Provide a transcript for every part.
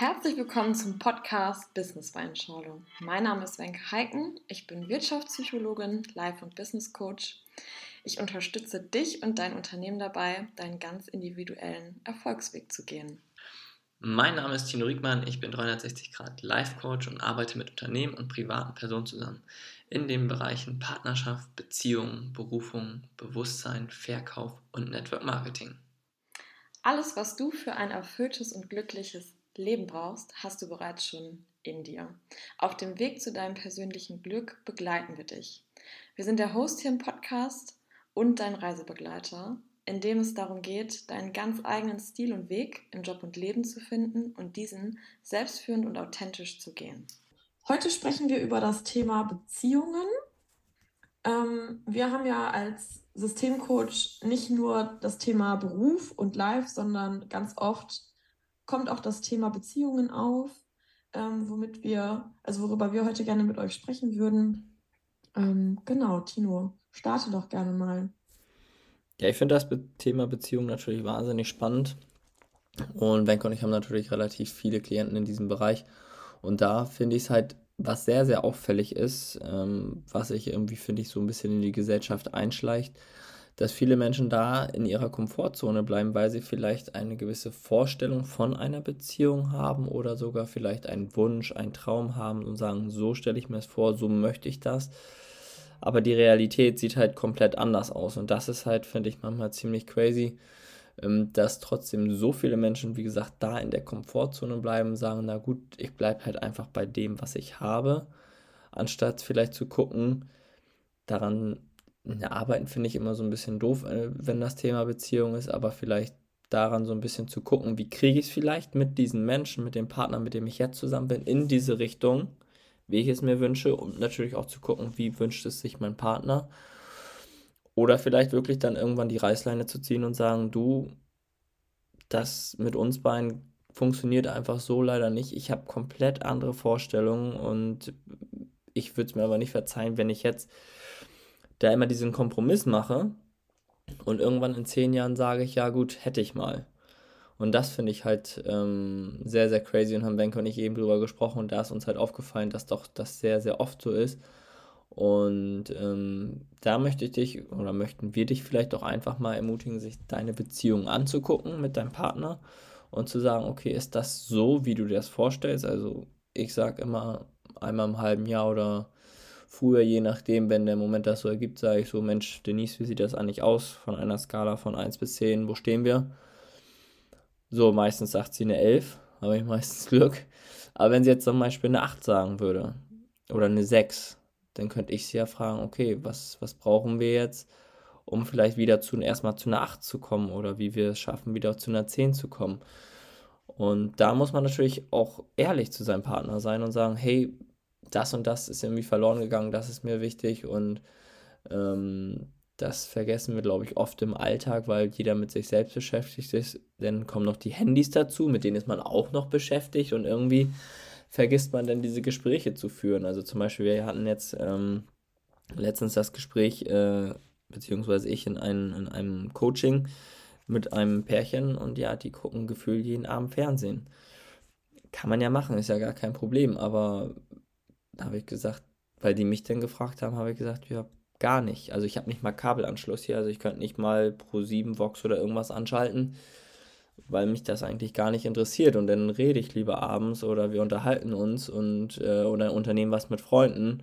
Herzlich willkommen zum Podcast Business Weinschorle. Mein Name ist Wenke Heiken. Ich bin Wirtschaftspsychologin, Life- und Business Coach. Ich unterstütze dich und dein Unternehmen dabei, deinen ganz individuellen Erfolgsweg zu gehen. Mein Name ist Tino Riegmann. Ich bin 360 Grad Life Coach und arbeite mit Unternehmen und privaten Personen zusammen in den Bereichen Partnerschaft, Beziehung, Berufung, Bewusstsein, Verkauf und Network Marketing. Alles, was du für ein erfülltes und glückliches Leben brauchst, hast du bereits schon in dir. Auf dem Weg zu deinem persönlichen Glück begleiten wir dich. Wir sind der Host hier im Podcast und dein Reisebegleiter, in dem es darum geht, deinen ganz eigenen Stil und Weg im Job und Leben zu finden und diesen selbstführend und authentisch zu gehen. Heute sprechen wir über das Thema Beziehungen. Ähm, wir haben ja als Systemcoach nicht nur das Thema Beruf und Life, sondern ganz oft kommt auch das Thema Beziehungen auf, ähm, womit wir, also worüber wir heute gerne mit euch sprechen würden. Ähm, genau, Tino, starte doch gerne mal. Ja, ich finde das Thema Beziehung natürlich wahnsinnig spannend. Und Wenke und ich haben natürlich relativ viele Klienten in diesem Bereich. Und da finde ich es halt, was sehr, sehr auffällig ist, ähm, was sich irgendwie, finde ich, so ein bisschen in die Gesellschaft einschleicht, dass viele Menschen da in ihrer Komfortzone bleiben, weil sie vielleicht eine gewisse Vorstellung von einer Beziehung haben oder sogar vielleicht einen Wunsch, einen Traum haben und sagen, so stelle ich mir es vor, so möchte ich das. Aber die Realität sieht halt komplett anders aus und das ist halt, finde ich, manchmal ziemlich crazy, ähm, dass trotzdem so viele Menschen, wie gesagt, da in der Komfortzone bleiben, sagen, na gut, ich bleibe halt einfach bei dem, was ich habe, anstatt vielleicht zu gucken, daran ja, arbeiten finde ich immer so ein bisschen doof, äh, wenn das Thema Beziehung ist, aber vielleicht daran so ein bisschen zu gucken, wie kriege ich es vielleicht mit diesen Menschen, mit dem Partner, mit dem ich jetzt zusammen bin, in diese Richtung, wie ich es mir wünsche und natürlich auch zu gucken, wie wünscht es sich mein Partner. Oder vielleicht wirklich dann irgendwann die Reißleine zu ziehen und sagen, du, das mit uns beiden funktioniert einfach so leider nicht. Ich habe komplett andere Vorstellungen und ich würde es mir aber nicht verzeihen, wenn ich jetzt da immer diesen Kompromiss mache und irgendwann in zehn Jahren sage ich, ja gut, hätte ich mal. Und das finde ich halt ähm, sehr, sehr crazy und haben Benke und ich eben drüber gesprochen und da ist uns halt aufgefallen, dass doch das sehr, sehr oft so ist. Und ähm, da möchte ich dich oder möchten wir dich vielleicht auch einfach mal ermutigen, sich deine Beziehung anzugucken mit deinem Partner und zu sagen, okay, ist das so, wie du dir das vorstellst? Also ich sage immer einmal im halben Jahr oder Früher, je nachdem, wenn der Moment das so ergibt, sage ich so, Mensch, Denise, wie sieht das eigentlich aus? Von einer Skala von 1 bis 10, wo stehen wir? So, meistens sagt sie eine 11, habe ich meistens Glück. Aber wenn sie jetzt zum Beispiel eine 8 sagen würde oder eine 6, dann könnte ich sie ja fragen, okay, was, was brauchen wir jetzt, um vielleicht wieder zu, erstmal zu einer 8 zu kommen oder wie wir es schaffen, wieder zu einer 10 zu kommen. Und da muss man natürlich auch ehrlich zu seinem Partner sein und sagen, hey, das und das ist irgendwie verloren gegangen, das ist mir wichtig und ähm, das vergessen wir, glaube ich, oft im Alltag, weil jeder mit sich selbst beschäftigt ist. Dann kommen noch die Handys dazu, mit denen ist man auch noch beschäftigt und irgendwie vergisst man dann diese Gespräche zu führen. Also zum Beispiel, wir hatten jetzt ähm, letztens das Gespräch, äh, beziehungsweise ich in, ein, in einem Coaching mit einem Pärchen und ja, die gucken gefühlt jeden Abend Fernsehen. Kann man ja machen, ist ja gar kein Problem, aber habe ich gesagt, weil die mich dann gefragt haben, habe ich gesagt, ja, gar nicht. Also ich habe nicht mal Kabelanschluss hier, also ich könnte nicht mal Pro 7 Vox oder irgendwas anschalten, weil mich das eigentlich gar nicht interessiert. Und dann rede ich lieber abends oder wir unterhalten uns und äh, oder unternehmen was mit Freunden.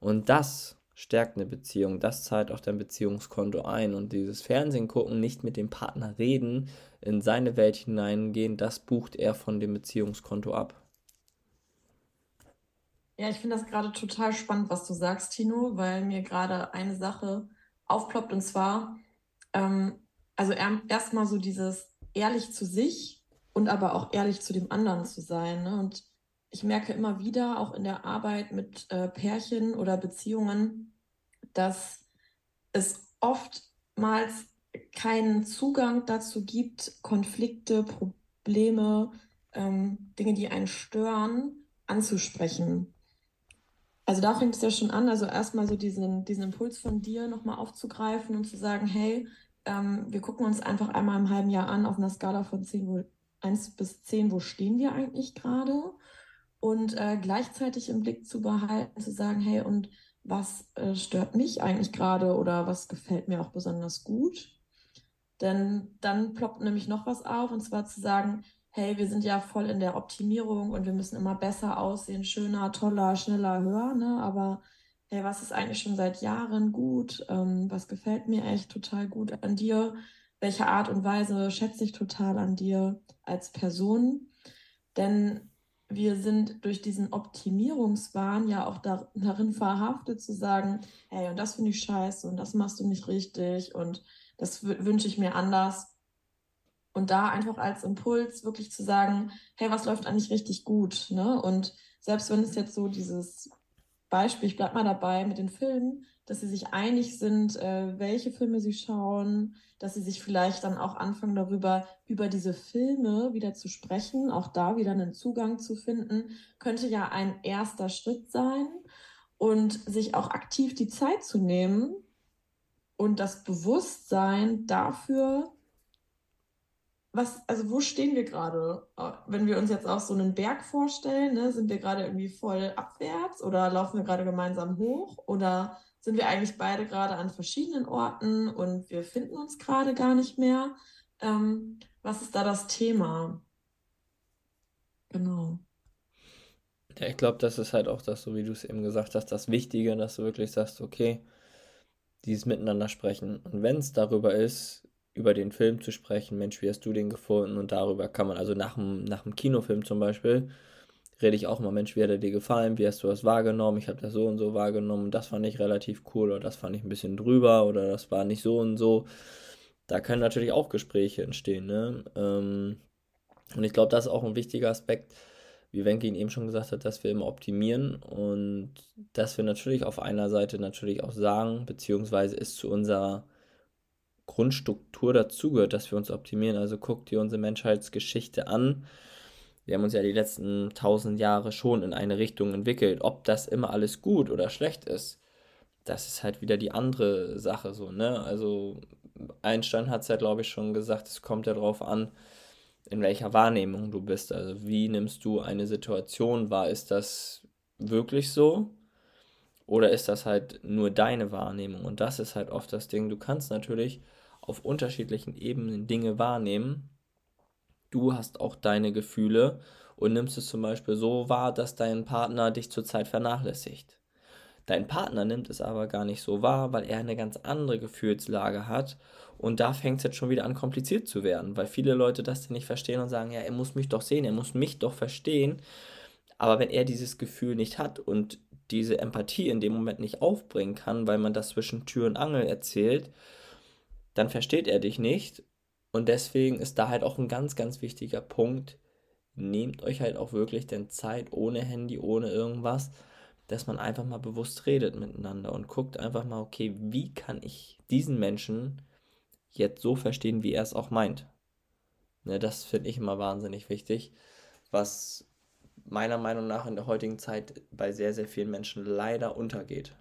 Und das stärkt eine Beziehung, das zahlt auch dein Beziehungskonto ein. Und dieses Fernsehen gucken, nicht mit dem Partner reden, in seine Welt hineingehen, das bucht er von dem Beziehungskonto ab. Ja, ich finde das gerade total spannend, was du sagst, Tino, weil mir gerade eine Sache aufploppt und zwar, ähm, also erstmal so dieses ehrlich zu sich und aber auch ehrlich zu dem anderen zu sein. Ne? Und ich merke immer wieder, auch in der Arbeit mit äh, Pärchen oder Beziehungen, dass es oftmals keinen Zugang dazu gibt, Konflikte, Probleme, ähm, Dinge, die einen stören, anzusprechen. Also da fängt es ja schon an, also erstmal so diesen, diesen Impuls von dir nochmal aufzugreifen und zu sagen, hey, ähm, wir gucken uns einfach einmal im halben Jahr an auf einer Skala von 10, wo 1 bis 10, wo stehen wir eigentlich gerade? Und äh, gleichzeitig im Blick zu behalten, zu sagen, hey, und was äh, stört mich eigentlich gerade oder was gefällt mir auch besonders gut? Denn dann ploppt nämlich noch was auf, und zwar zu sagen, hey, wir sind ja voll in der Optimierung und wir müssen immer besser aussehen, schöner, toller, schneller, höher, ne? Aber hey, was ist eigentlich schon seit Jahren gut? Ähm, was gefällt mir echt total gut an dir? Welche Art und Weise schätze ich total an dir als Person? Denn wir sind durch diesen Optimierungswahn ja auch da, darin verhaftet zu sagen, hey, und das finde ich scheiße und das machst du nicht richtig und das wünsche ich mir anders. Und da einfach als Impuls wirklich zu sagen, hey, was läuft eigentlich richtig gut? Ne? Und selbst wenn es jetzt so dieses Beispiel, ich bleibe mal dabei mit den Filmen, dass sie sich einig sind, äh, welche Filme sie schauen, dass sie sich vielleicht dann auch anfangen darüber, über diese Filme wieder zu sprechen, auch da wieder einen Zugang zu finden, könnte ja ein erster Schritt sein und sich auch aktiv die Zeit zu nehmen und das Bewusstsein dafür, was, also wo stehen wir gerade? Äh, wenn wir uns jetzt auch so einen Berg vorstellen, ne, sind wir gerade irgendwie voll abwärts oder laufen wir gerade gemeinsam hoch oder sind wir eigentlich beide gerade an verschiedenen Orten und wir finden uns gerade gar nicht mehr? Ähm, was ist da das Thema? Genau. Ja, ich glaube, das ist halt auch das, so wie du es eben gesagt hast, das Wichtige, dass du wirklich sagst, okay, dieses Miteinander sprechen. Und wenn es darüber ist, über den Film zu sprechen, Mensch, wie hast du den gefunden? Und darüber kann man, also nach dem, nach dem Kinofilm zum Beispiel, rede ich auch mal, Mensch, wie hat er dir gefallen? Wie hast du das wahrgenommen? Ich habe das so und so wahrgenommen. Das fand ich relativ cool oder das fand ich ein bisschen drüber oder das war nicht so und so. Da können natürlich auch Gespräche entstehen. Ne? Ähm, und ich glaube, das ist auch ein wichtiger Aspekt, wie Wenke ihn eben schon gesagt hat, dass wir immer optimieren und dass wir natürlich auf einer Seite natürlich auch sagen, beziehungsweise es zu unserer Grundstruktur dazugehört, dass wir uns optimieren. Also guckt dir unsere Menschheitsgeschichte an. Wir haben uns ja die letzten tausend Jahre schon in eine Richtung entwickelt. Ob das immer alles gut oder schlecht ist, das ist halt wieder die andere Sache so, ne? Also Einstein hat es ja, glaube ich, schon gesagt, es kommt ja darauf an, in welcher Wahrnehmung du bist. Also wie nimmst du eine Situation wahr? Ist das wirklich so? Oder ist das halt nur deine Wahrnehmung? Und das ist halt oft das Ding. Du kannst natürlich auf unterschiedlichen Ebenen Dinge wahrnehmen. Du hast auch deine Gefühle und nimmst es zum Beispiel so wahr, dass dein Partner dich zurzeit vernachlässigt. Dein Partner nimmt es aber gar nicht so wahr, weil er eine ganz andere Gefühlslage hat. Und da fängt es jetzt schon wieder an, kompliziert zu werden, weil viele Leute das nicht verstehen und sagen, ja, er muss mich doch sehen, er muss mich doch verstehen. Aber wenn er dieses Gefühl nicht hat und diese Empathie in dem Moment nicht aufbringen kann, weil man das zwischen Tür und Angel erzählt, dann versteht er dich nicht. Und deswegen ist da halt auch ein ganz, ganz wichtiger Punkt. Nehmt euch halt auch wirklich denn Zeit ohne Handy, ohne irgendwas, dass man einfach mal bewusst redet miteinander und guckt einfach mal, okay, wie kann ich diesen Menschen jetzt so verstehen, wie er es auch meint. Ne, das finde ich immer wahnsinnig wichtig, was meiner Meinung nach in der heutigen Zeit bei sehr, sehr vielen Menschen leider untergeht.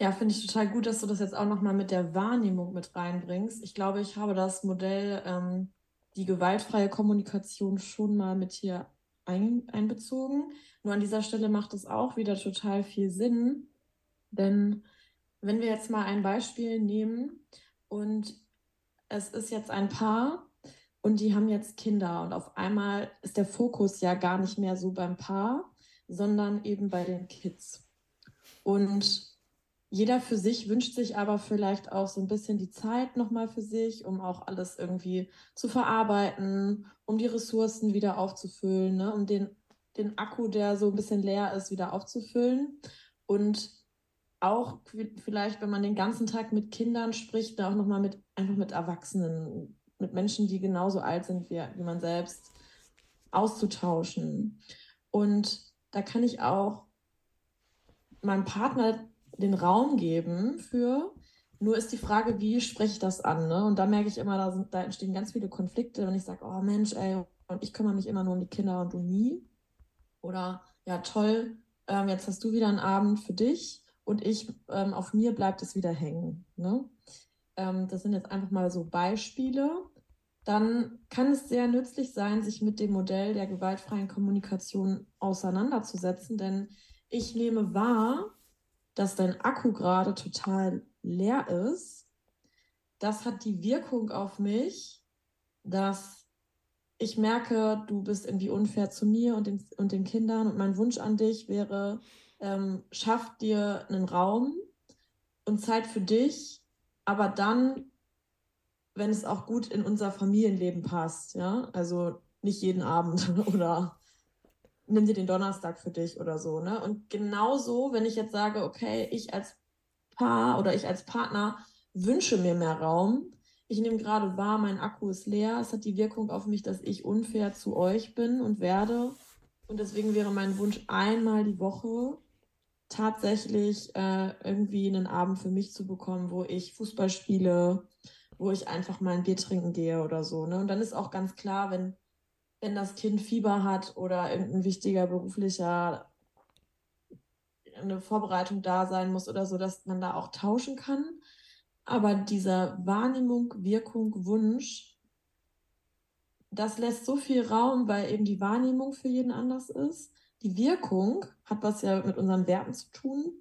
Ja, finde ich total gut, dass du das jetzt auch nochmal mit der Wahrnehmung mit reinbringst. Ich glaube, ich habe das Modell, ähm, die gewaltfreie Kommunikation schon mal mit hier ein, einbezogen. Nur an dieser Stelle macht es auch wieder total viel Sinn, denn wenn wir jetzt mal ein Beispiel nehmen und es ist jetzt ein Paar und die haben jetzt Kinder und auf einmal ist der Fokus ja gar nicht mehr so beim Paar, sondern eben bei den Kids. Und jeder für sich wünscht sich aber vielleicht auch so ein bisschen die Zeit nochmal für sich, um auch alles irgendwie zu verarbeiten, um die Ressourcen wieder aufzufüllen, ne? um den, den Akku, der so ein bisschen leer ist, wieder aufzufüllen. Und auch vielleicht, wenn man den ganzen Tag mit Kindern spricht, da auch nochmal mit, einfach mit Erwachsenen, mit Menschen, die genauso alt sind wie, wie man selbst, auszutauschen. Und da kann ich auch meinem Partner den Raum geben für. Nur ist die Frage, wie spreche ich das an? Ne? Und da merke ich immer, da, sind, da entstehen ganz viele Konflikte, wenn ich sage, oh Mensch, ey, und ich kümmere mich immer nur um die Kinder und du nie. Oder ja, toll, ähm, jetzt hast du wieder einen Abend für dich und ich, ähm, auf mir bleibt es wieder hängen. Ne? Ähm, das sind jetzt einfach mal so Beispiele. dann kann es sehr nützlich sein, sich mit dem Modell der gewaltfreien Kommunikation auseinanderzusetzen, denn ich nehme wahr, dass dein Akku gerade total leer ist. Das hat die Wirkung auf mich, dass ich merke, du bist irgendwie unfair zu mir und den, und den Kindern und mein Wunsch an dich wäre, ähm, schaff dir einen Raum und Zeit für dich, aber dann wenn es auch gut in unser Familienleben passt, ja. Also nicht jeden Abend oder nimm dir den Donnerstag für dich oder so, ne? Und genauso, wenn ich jetzt sage, okay, ich als Paar oder ich als Partner wünsche mir mehr Raum. Ich nehme gerade wahr, mein Akku ist leer. Es hat die Wirkung auf mich, dass ich unfair zu euch bin und werde. Und deswegen wäre mein Wunsch, einmal die Woche tatsächlich äh, irgendwie einen Abend für mich zu bekommen, wo ich Fußball spiele, wo ich einfach mal ein Bier trinken gehe oder so. Ne? Und dann ist auch ganz klar, wenn, wenn das Kind Fieber hat oder irgendein wichtiger beruflicher eine Vorbereitung da sein muss oder so, dass man da auch tauschen kann. Aber dieser Wahrnehmung, Wirkung, Wunsch, das lässt so viel Raum, weil eben die Wahrnehmung für jeden anders ist. Die Wirkung hat was ja mit unseren Werten zu tun.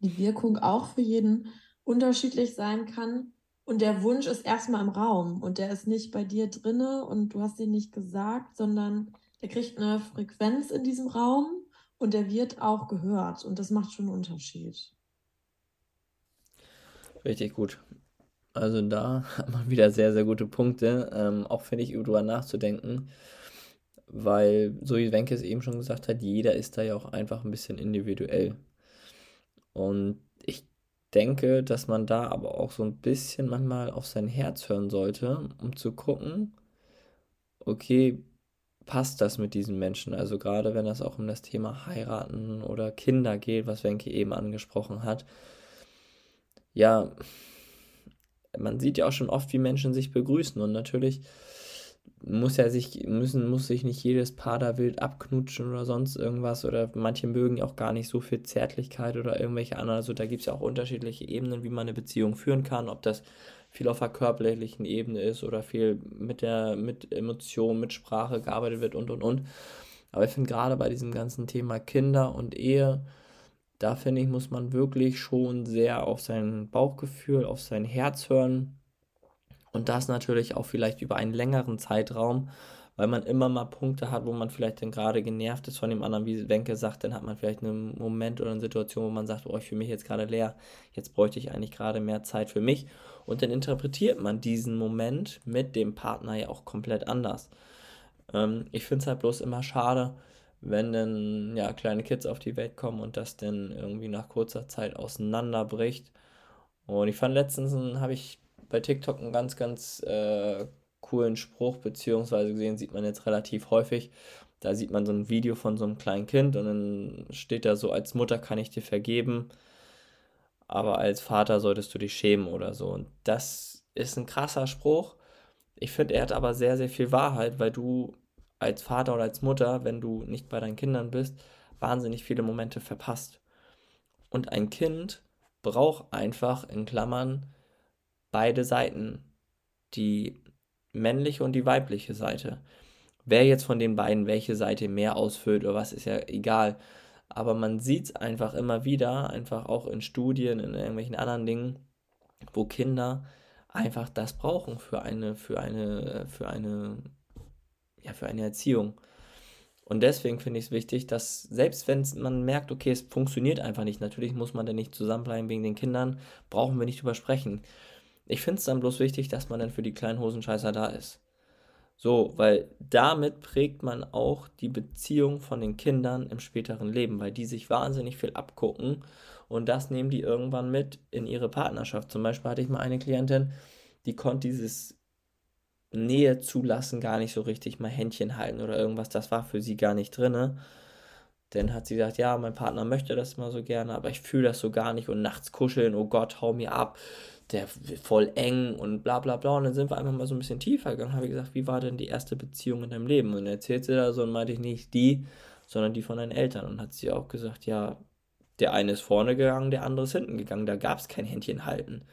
Die Wirkung auch für jeden unterschiedlich sein kann. Und der Wunsch ist erstmal im Raum und der ist nicht bei dir drinne und du hast ihn nicht gesagt, sondern der kriegt eine Frequenz in diesem Raum und der wird auch gehört und das macht schon einen Unterschied. Richtig gut. Also da hat man wieder sehr, sehr gute Punkte. Ähm, auch finde ich, darüber nachzudenken, weil, so wie Wenke es eben schon gesagt hat, jeder ist da ja auch einfach ein bisschen individuell. Und denke, dass man da aber auch so ein bisschen manchmal auf sein Herz hören sollte, um zu gucken, okay, passt das mit diesen Menschen? Also gerade wenn es auch um das Thema heiraten oder Kinder geht, was Wenke eben angesprochen hat. Ja, man sieht ja auch schon oft, wie Menschen sich begrüßen und natürlich muss ja sich, müssen, muss sich nicht jedes Paar da wild abknutschen oder sonst irgendwas. Oder manche mögen auch gar nicht so viel Zärtlichkeit oder irgendwelche anderen. Also da gibt es ja auch unterschiedliche Ebenen, wie man eine Beziehung führen kann. Ob das viel auf der körperlichen Ebene ist oder viel mit der, mit Emotionen, mit Sprache gearbeitet wird und und und. Aber ich finde gerade bei diesem ganzen Thema Kinder und Ehe, da finde ich, muss man wirklich schon sehr auf sein Bauchgefühl, auf sein Herz hören und das natürlich auch vielleicht über einen längeren Zeitraum, weil man immer mal Punkte hat, wo man vielleicht dann gerade genervt ist von dem anderen, wie Wenke sagt, dann hat man vielleicht einen Moment oder eine Situation, wo man sagt, oh, ich fühle mich jetzt gerade leer, jetzt bräuchte ich eigentlich gerade mehr Zeit für mich. Und dann interpretiert man diesen Moment mit dem Partner ja auch komplett anders. Ähm, ich finde es halt bloß immer schade, wenn dann ja kleine Kids auf die Welt kommen und das dann irgendwie nach kurzer Zeit auseinanderbricht. Und ich fand letztens, habe ich bei TikTok einen ganz, ganz äh, coolen Spruch, beziehungsweise gesehen sieht man jetzt relativ häufig. Da sieht man so ein Video von so einem kleinen Kind und dann steht da so, als Mutter kann ich dir vergeben, aber als Vater solltest du dich schämen oder so. Und das ist ein krasser Spruch. Ich finde, er hat aber sehr, sehr viel Wahrheit, weil du als Vater oder als Mutter, wenn du nicht bei deinen Kindern bist, wahnsinnig viele Momente verpasst. Und ein Kind braucht einfach in Klammern beide Seiten, die männliche und die weibliche Seite. Wer jetzt von den beiden welche Seite mehr ausfüllt oder was, ist ja egal. Aber man sieht es einfach immer wieder, einfach auch in Studien, in irgendwelchen anderen Dingen, wo Kinder einfach das brauchen für eine, für eine, für eine, ja, für eine Erziehung. Und deswegen finde ich es wichtig, dass selbst wenn man merkt, okay, es funktioniert einfach nicht, natürlich muss man da nicht zusammenbleiben wegen den Kindern, brauchen wir nicht drüber sprechen. Ich finde es dann bloß wichtig, dass man dann für die kleinen Hosenscheißer da ist. So, weil damit prägt man auch die Beziehung von den Kindern im späteren Leben, weil die sich wahnsinnig viel abgucken und das nehmen die irgendwann mit in ihre Partnerschaft. Zum Beispiel hatte ich mal eine Klientin, die konnte dieses Nähe zulassen gar nicht so richtig mal Händchen halten oder irgendwas, das war für sie gar nicht drinne. Dann hat sie gesagt, ja, mein Partner möchte das mal so gerne, aber ich fühle das so gar nicht und nachts kuscheln, oh Gott, hau mir ab, der voll eng und bla bla bla. Und dann sind wir einfach mal so ein bisschen tiefer gegangen. Habe ich gesagt, wie war denn die erste Beziehung in deinem Leben? Und erzählt sie da so und meinte ich nicht die, sondern die von deinen Eltern. Und hat sie auch gesagt, ja, der eine ist vorne gegangen, der andere ist hinten gegangen. Da gab es kein Händchen halten.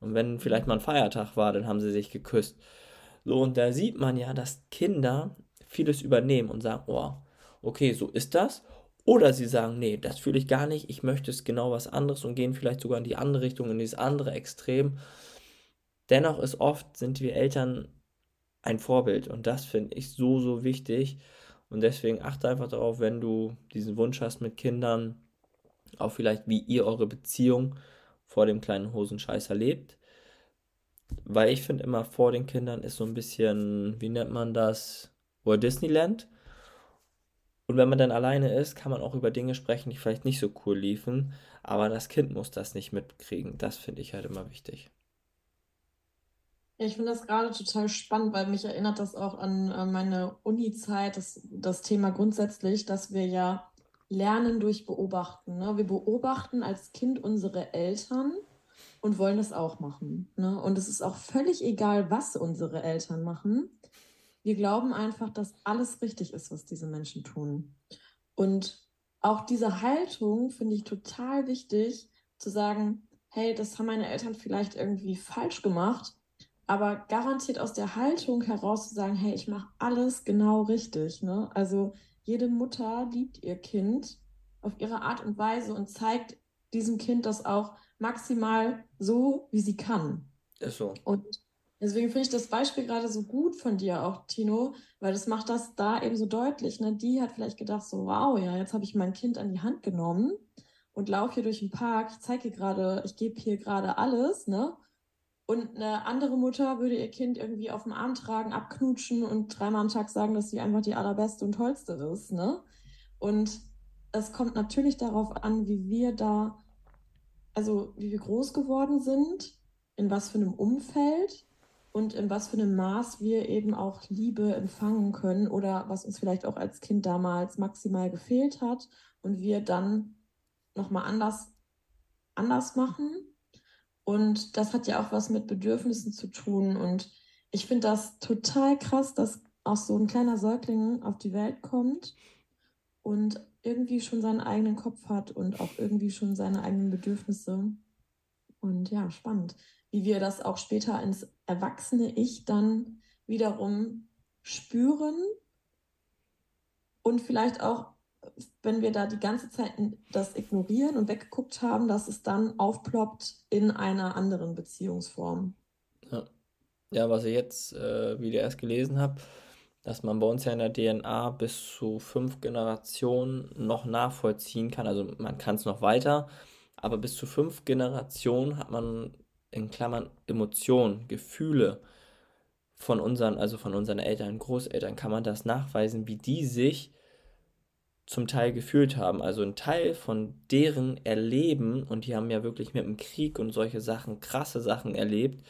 Und wenn vielleicht mal ein Feiertag war, dann haben sie sich geküsst. So, und da sieht man ja, dass Kinder vieles übernehmen und sagen, oh, okay, so ist das. Oder sie sagen, nee, das fühle ich gar nicht, ich möchte es genau was anderes und gehen vielleicht sogar in die andere Richtung, in dieses andere Extrem. Dennoch ist oft, sind wir Eltern ein Vorbild und das finde ich so, so wichtig. Und deswegen achte einfach darauf, wenn du diesen Wunsch hast mit Kindern, auch vielleicht wie ihr eure Beziehung vor dem kleinen Hosenscheiß erlebt. Weil ich finde immer vor den Kindern ist so ein bisschen, wie nennt man das, Walt Disneyland. Und wenn man dann alleine ist, kann man auch über Dinge sprechen, die vielleicht nicht so cool liefen. Aber das Kind muss das nicht mitkriegen. Das finde ich halt immer wichtig. Ja, ich finde das gerade total spannend, weil mich erinnert das auch an äh, meine Uni-Zeit, das, das Thema grundsätzlich, dass wir ja lernen durch Beobachten. Ne? Wir beobachten als Kind unsere Eltern und wollen das auch machen. Ne? Und es ist auch völlig egal, was unsere Eltern machen. Wir glauben einfach, dass alles richtig ist, was diese Menschen tun. Und auch diese Haltung finde ich total wichtig, zu sagen, hey, das haben meine Eltern vielleicht irgendwie falsch gemacht, aber garantiert aus der Haltung heraus zu sagen, hey, ich mache alles genau richtig. Ne? Also jede Mutter liebt ihr Kind auf ihre Art und Weise und zeigt diesem Kind das auch maximal so, wie sie kann. Ist so. Und Deswegen finde ich das Beispiel gerade so gut von dir auch, Tino, weil das macht das da eben so deutlich. Ne? Die hat vielleicht gedacht, so, wow, ja, jetzt habe ich mein Kind an die Hand genommen und laufe hier durch den Park. Ich zeige gerade, ich gebe hier gerade alles, ne? Und eine andere Mutter würde ihr Kind irgendwie auf dem Arm tragen, abknutschen und dreimal am Tag sagen, dass sie einfach die allerbeste und tollste ist, ne? Und es kommt natürlich darauf an, wie wir da, also wie wir groß geworden sind, in was für einem Umfeld und in was für einem Maß wir eben auch Liebe empfangen können oder was uns vielleicht auch als Kind damals maximal gefehlt hat und wir dann nochmal anders, anders machen. Und das hat ja auch was mit Bedürfnissen zu tun. Und ich finde das total krass, dass auch so ein kleiner Säugling auf die Welt kommt und irgendwie schon seinen eigenen Kopf hat und auch irgendwie schon seine eigenen Bedürfnisse. Und ja, spannend wie wir das auch später ins erwachsene Ich dann wiederum spüren und vielleicht auch, wenn wir da die ganze Zeit das ignorieren und weggeguckt haben, dass es dann aufploppt in einer anderen Beziehungsform. Ja, ja was ich jetzt äh, wieder erst gelesen habe, dass man bei uns ja in der DNA bis zu fünf Generationen noch nachvollziehen kann. Also man kann es noch weiter, aber bis zu fünf Generationen hat man in Klammern Emotionen, Gefühle von unseren, also von unseren Eltern, Großeltern, kann man das nachweisen, wie die sich zum Teil gefühlt haben. Also ein Teil von deren Erleben, und die haben ja wirklich mit dem Krieg und solche Sachen, krasse Sachen erlebt,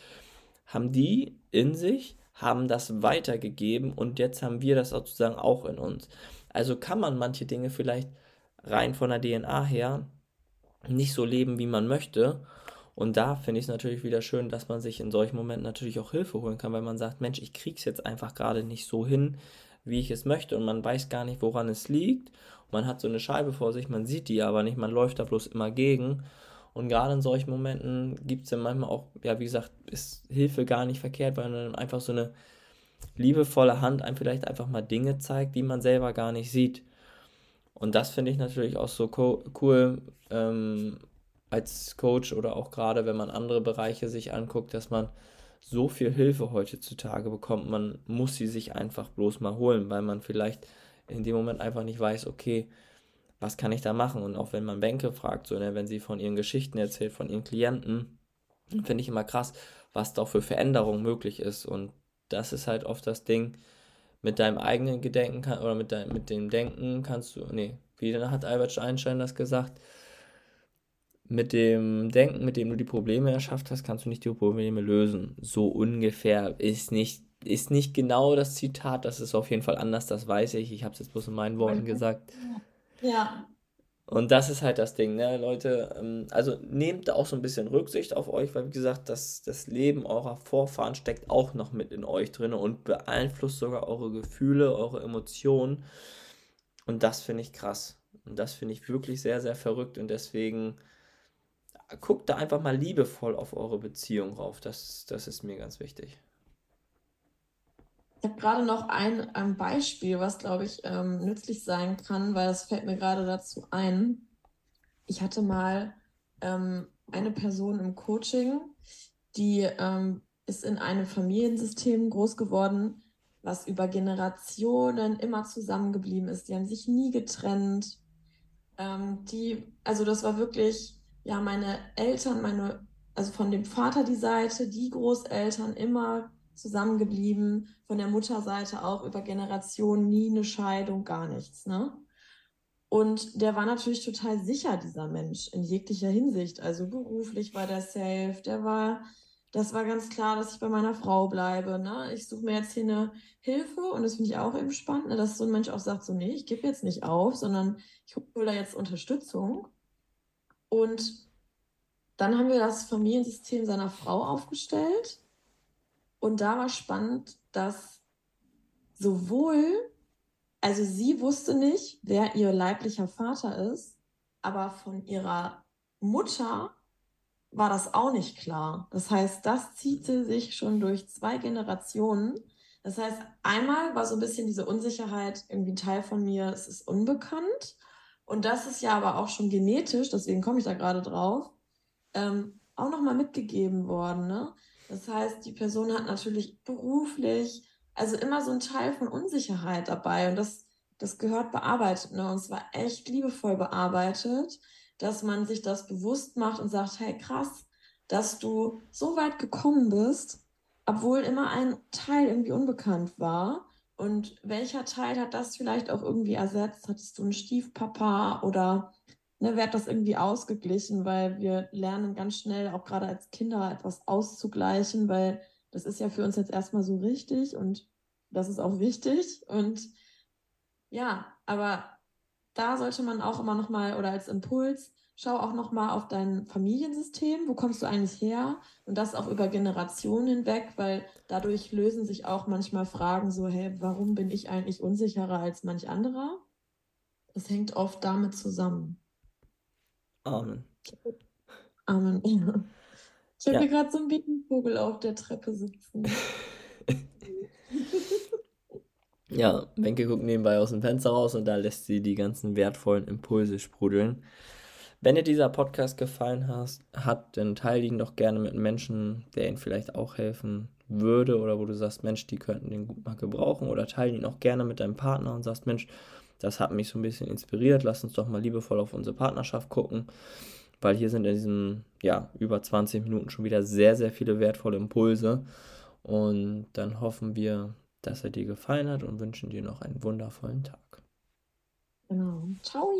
haben die in sich, haben das weitergegeben und jetzt haben wir das sozusagen auch in uns. Also kann man manche Dinge vielleicht rein von der DNA her nicht so leben, wie man möchte und da finde ich es natürlich wieder schön, dass man sich in solchen Momenten natürlich auch Hilfe holen kann, weil man sagt, Mensch, ich kriege es jetzt einfach gerade nicht so hin, wie ich es möchte und man weiß gar nicht, woran es liegt. man hat so eine Scheibe vor sich, man sieht die aber nicht, man läuft da bloß immer gegen. Und gerade in solchen Momenten gibt es dann manchmal auch, ja, wie gesagt, ist Hilfe gar nicht verkehrt, weil man dann einfach so eine liebevolle Hand einem vielleicht einfach mal Dinge zeigt, die man selber gar nicht sieht. Und das finde ich natürlich auch so cool, ähm, als Coach oder auch gerade, wenn man andere Bereiche sich anguckt, dass man so viel Hilfe heutzutage bekommt. Man muss sie sich einfach bloß mal holen, weil man vielleicht in dem Moment einfach nicht weiß, okay, was kann ich da machen? Und auch wenn man Bänke fragt, so, ne, wenn sie von ihren Geschichten erzählt, von ihren Klienten, finde ich immer krass, was da für Veränderung möglich ist. Und das ist halt oft das Ding, mit deinem eigenen Gedenken kann, oder mit, dein, mit dem Denken kannst du, nee, wie hat Albert Einstein das gesagt? mit dem Denken, mit dem du die Probleme erschafft hast, kannst du nicht die Probleme lösen. So ungefähr ist nicht, ist nicht genau das Zitat, das ist auf jeden Fall anders, das weiß ich. Ich habe es jetzt bloß in meinen Worten gesagt. Ja. Und das ist halt das Ding, ne, Leute. Ähm, also nehmt da auch so ein bisschen Rücksicht auf euch, weil wie gesagt, das, das Leben eurer Vorfahren steckt auch noch mit in euch drin und beeinflusst sogar eure Gefühle, eure Emotionen. Und das finde ich krass. Und das finde ich wirklich sehr, sehr verrückt. Und deswegen guckt da einfach mal liebevoll auf eure Beziehung rauf. Das, das ist mir ganz wichtig. Ich habe gerade noch ein, ein Beispiel, was, glaube ich, ähm, nützlich sein kann, weil das fällt mir gerade dazu ein. Ich hatte mal ähm, eine Person im Coaching, die ähm, ist in einem Familiensystem groß geworden, was über Generationen immer zusammengeblieben ist. Die haben sich nie getrennt. Ähm, die, also das war wirklich, ja, meine Eltern, meine, also von dem Vater die Seite, die Großeltern immer zusammengeblieben, von der Mutterseite auch über Generationen, nie eine Scheidung, gar nichts, ne? Und der war natürlich total sicher, dieser Mensch, in jeglicher Hinsicht. Also beruflich war der safe, der war, das war ganz klar, dass ich bei meiner Frau bleibe. Ne? Ich suche mir jetzt hier eine Hilfe und das finde ich auch eben spannend, ne? dass so ein Mensch auch sagt, so, nee, ich gebe jetzt nicht auf, sondern ich hole da jetzt Unterstützung. Und dann haben wir das Familiensystem seiner Frau aufgestellt. Und da war spannend, dass sowohl also sie wusste nicht, wer ihr leiblicher Vater ist, aber von ihrer Mutter war das auch nicht klar. Das heißt, das zieht sie sich schon durch zwei Generationen. Das heißt, einmal war so ein bisschen diese Unsicherheit, irgendwie ein Teil von mir, es ist unbekannt. Und das ist ja aber auch schon genetisch, deswegen komme ich da gerade drauf, ähm, auch nochmal mitgegeben worden. Ne? Das heißt, die Person hat natürlich beruflich also immer so ein Teil von Unsicherheit dabei und das, das gehört bearbeitet. Ne? Und es war echt liebevoll bearbeitet, dass man sich das bewusst macht und sagt, hey krass, dass du so weit gekommen bist, obwohl immer ein Teil irgendwie unbekannt war. Und welcher Teil hat das vielleicht auch irgendwie ersetzt? Hattest du einen Stiefpapa oder ne, hat das irgendwie ausgeglichen? Weil wir lernen ganz schnell, auch gerade als Kinder, etwas auszugleichen, weil das ist ja für uns jetzt erstmal so richtig und das ist auch wichtig. Und ja, aber da sollte man auch immer nochmal oder als Impuls, schau auch nochmal auf dein Familiensystem. Wo kommst du eigentlich her? Und das auch über Generationen hinweg, weil dadurch lösen sich auch manchmal Fragen so, hey, warum bin ich eigentlich unsicherer als manch anderer? Das hängt oft damit zusammen. Amen. Amen. Ich habe ja. hier gerade so einen Bietenvogel auf der Treppe sitzen. Ja, Wenke guckt nebenbei aus dem Fenster raus und da lässt sie die ganzen wertvollen Impulse sprudeln. Wenn dir dieser Podcast gefallen hast, hat, dann teile ihn doch gerne mit Menschen, der ihnen vielleicht auch helfen würde oder wo du sagst, Mensch, die könnten den gut mal gebrauchen oder teile ihn auch gerne mit deinem Partner und sagst, Mensch, das hat mich so ein bisschen inspiriert, lass uns doch mal liebevoll auf unsere Partnerschaft gucken, weil hier sind in diesen, ja, über 20 Minuten schon wieder sehr, sehr viele wertvolle Impulse und dann hoffen wir, dass er dir gefallen hat und wünschen dir noch einen wundervollen Tag. Genau. Ciao.